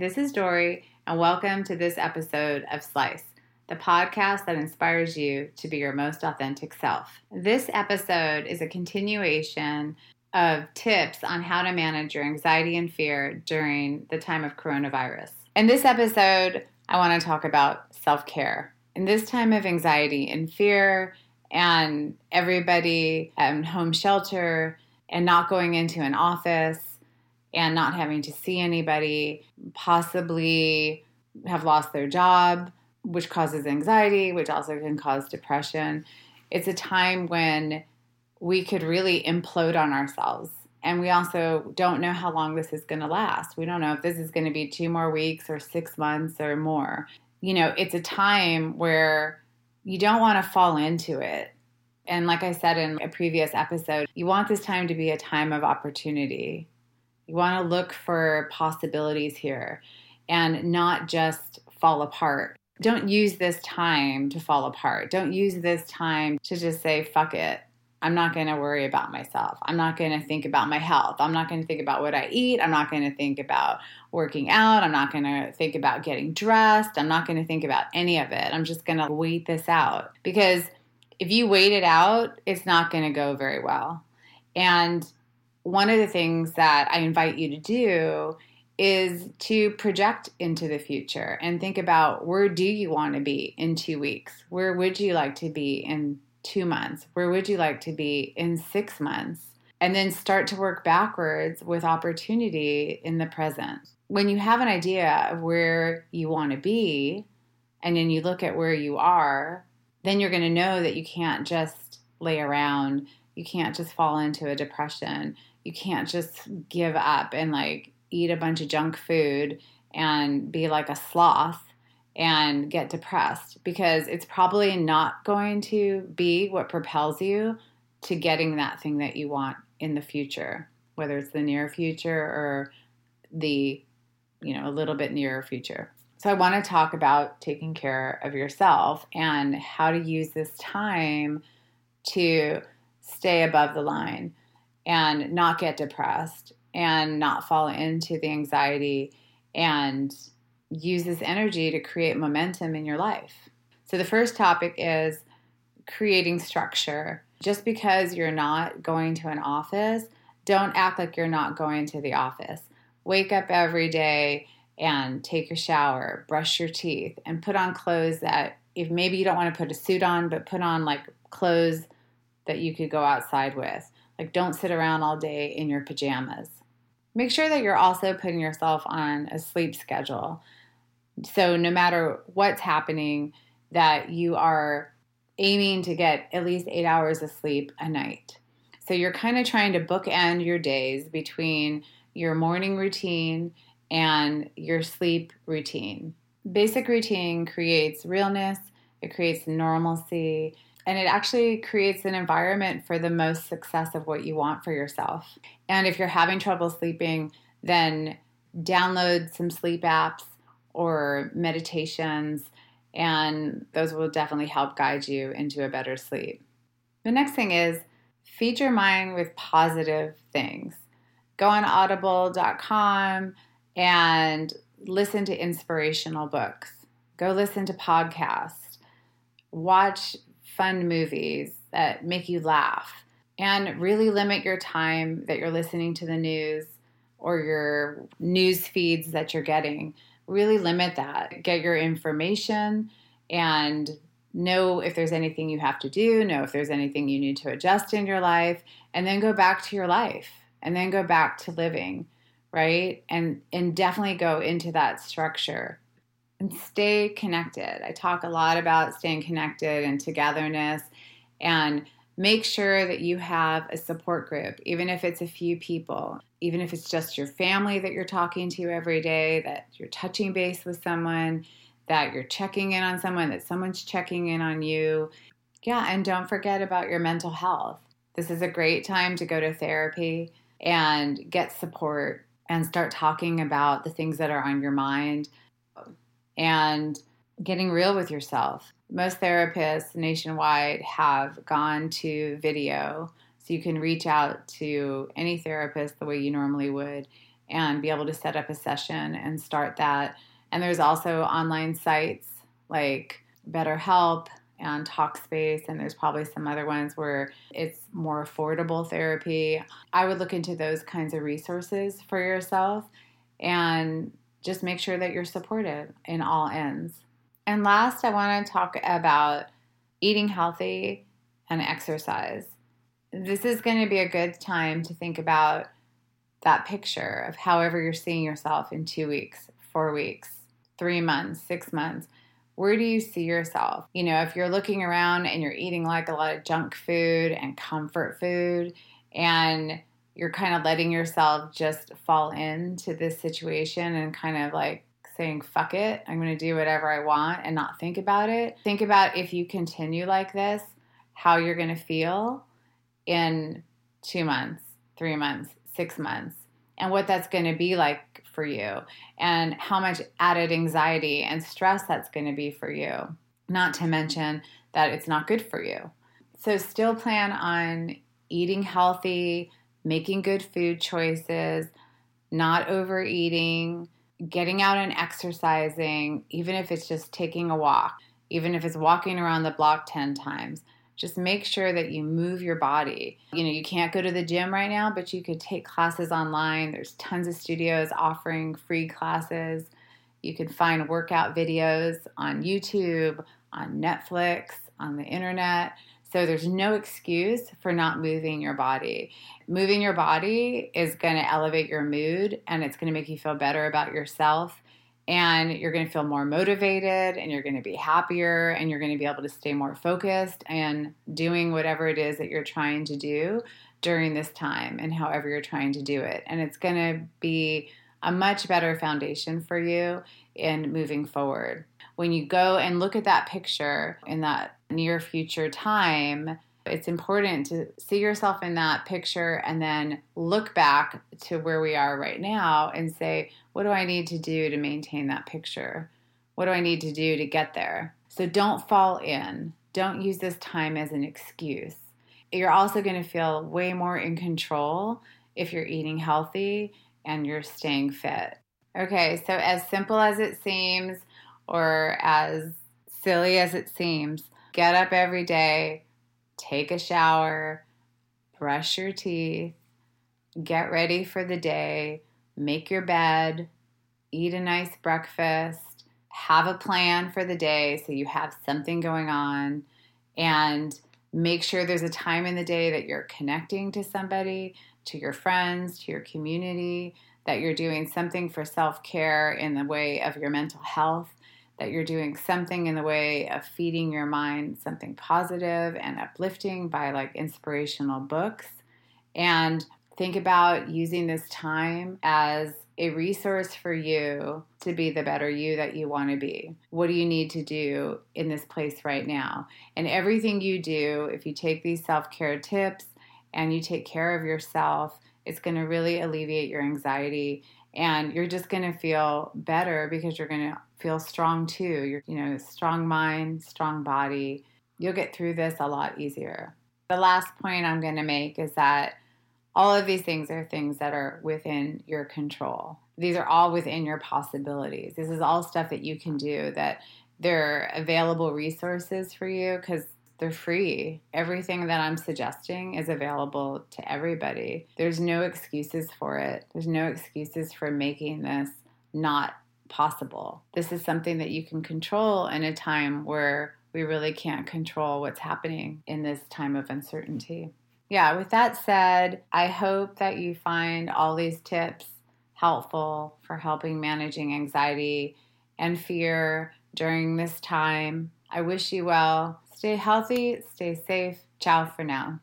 this is Dory, and welcome to this episode of Slice, the podcast that inspires you to be your most authentic self. This episode is a continuation of tips on how to manage your anxiety and fear during the time of coronavirus. In this episode, I want to talk about self care. In this time of anxiety and fear, and everybody at home shelter, and not going into an office, and not having to see anybody, possibly have lost their job, which causes anxiety, which also can cause depression. It's a time when we could really implode on ourselves. And we also don't know how long this is going to last. We don't know if this is going to be two more weeks or six months or more. You know, it's a time where you don't want to fall into it. And like I said in a previous episode, you want this time to be a time of opportunity. You want to look for possibilities here and not just fall apart. Don't use this time to fall apart. Don't use this time to just say, fuck it. I'm not going to worry about myself. I'm not going to think about my health. I'm not going to think about what I eat. I'm not going to think about working out. I'm not going to think about getting dressed. I'm not going to think about any of it. I'm just going to wait this out because if you wait it out, it's not going to go very well. And one of the things that I invite you to do is to project into the future and think about where do you want to be in 2 weeks? Where would you like to be in two months? Where would you like to be in six months? And then start to work backwards with opportunity in the present. When you have an idea of where you want to be, and then you look at where you are, then you're going to know that you can't just lay around. You can't just fall into a depression. You can't just give up and like eat a bunch of junk food and be like a sloth and get depressed because it's probably not going to be what propels you to getting that thing that you want in the future, whether it's the near future or the, you know, a little bit nearer future. So I want to talk about taking care of yourself and how to use this time to stay above the line and not get depressed and not fall into the anxiety and use this energy to create momentum in your life. So, the first topic is creating structure. Just because you're not going to an office, don't act like you're not going to the office. Wake up every day and take your shower, brush your teeth, and put on clothes that, if maybe you don't want to put a suit on, but put on like clothes that you could go outside with. Like, don't sit around all day in your pajamas. Make sure that you're also putting yourself on a sleep schedule. So no matter what's happening, that you are aiming to get at least eight hours of sleep a night. So you're kind of trying to bookend your days between your morning routine and your sleep routine. Basic routine creates realness, it creates normalcy, and it actually creates an environment for the most success of what you want for yourself. And if you're having trouble sleeping, then download some sleep apps or meditations, and those will definitely help guide you into a better sleep. The next thing is feed your mind with positive things. Go on audible.com and listen to inspirational books. Go listen to podcasts. Watch fun movies that make you laugh. And really limit your time that you're listening to the news or your news feeds that you're getting really limit that. Get your information and know if there's anything you have to do, know if there's anything you need to adjust in your life, and then go back to your life and then go back to living, right? And and definitely go into that structure and stay connected. I talk a lot about staying connected and togetherness and make sure that you have a support group, even if it's a few people, even if it's just your family that you're talking to every day, that you're touching base with someone, that you're checking in on someone, that someone's checking in on you. Yeah, and don't forget about your mental health. This is a great time to go to therapy and get support and start talking about the things that are on your mind and getting real with yourself most therapists nationwide have gone to video so you can reach out to any therapist the way you normally would and be able to set up a session and start that. And there's also online sites like BetterHelp and Talkspace, and there's probably some other ones where it's more affordable therapy. I would look into those kinds of resources for yourself and just make sure that you're supported in all ends. And last, I want to talk about eating healthy and exercise. This is going to be a good time to think about that picture of however you're seeing yourself in two weeks, four weeks, three months, six months. Where do you see yourself? You know, if you're looking around and you're eating like a lot of junk food and comfort food, and you're kind of letting yourself just fall into this situation and kind of like saying, fuck it, I'm going to do whatever I want and not think about it. Think about if you continue like this, how you're going to feel in two months, three months, six months and what that's going to be like for you and how much added anxiety and stress that's going to be for you. Not to mention that it's not good for you. So, still plan on eating healthy, making good food choices, not overeating, getting out and exercising, even if it's just taking a walk, even if it's walking around the block 10 times just make sure that you move your body. You know, you can't go to the gym right now, but you could take classes online. There's tons of studios offering free classes. You can find workout videos on YouTube, on Netflix, on the internet. So there's no excuse for not moving your body. Moving your body is going to elevate your mood and it's going to make you feel better about yourself and you're going to feel more motivated and you're going to be happier and you're going to be able to stay more focused and doing whatever it is that you're trying to do during this time and however you're trying to do it. And it's going to be a much better foundation for you in moving forward. When you go and look at that picture in that near future time, it's important to see yourself in that picture and then look back to where we are right now and say, what do I need to do to maintain that picture? What do I need to do to get there? So don't fall in. Don't use this time as an excuse. You're also going to feel way more in control if you're eating healthy and you're staying fit. Okay, so as simple as it seems, or as silly as it seems, get up every day take a shower, brush your teeth, get ready for the day, make your bed, eat a nice breakfast, have a plan for the day so you have something going on, and make sure there's a time in the day that you're connecting to somebody, to your friends, to your community, that you're doing something for self care in the way of your mental health that you're doing something in the way of feeding your mind something positive and uplifting by like inspirational books. And think about using this time as a resource for you to be the better you that you want to be. What do you need to do in this place right now? And everything you do, if you take these self care tips and you take care of yourself, it's going to really alleviate your anxiety and you're just going to feel better because you're going to feel strong too. You're, you know, strong mind, strong body. You'll get through this a lot easier. The last point I'm going to make is that all of these things are things that are within your control. These are all within your possibilities. This is all stuff that you can do that there are available resources for you because they're free. Everything that I'm suggesting is available to everybody. There's no excuses for it. There's no excuses for making this not possible. This is something that you can control in a time where we really can't control what's happening in this time of uncertainty. Yeah, with that said, I hope that you find all these tips helpful for helping managing anxiety and fear during this time. I wish you well. Stay healthy, stay safe. Ciao for now.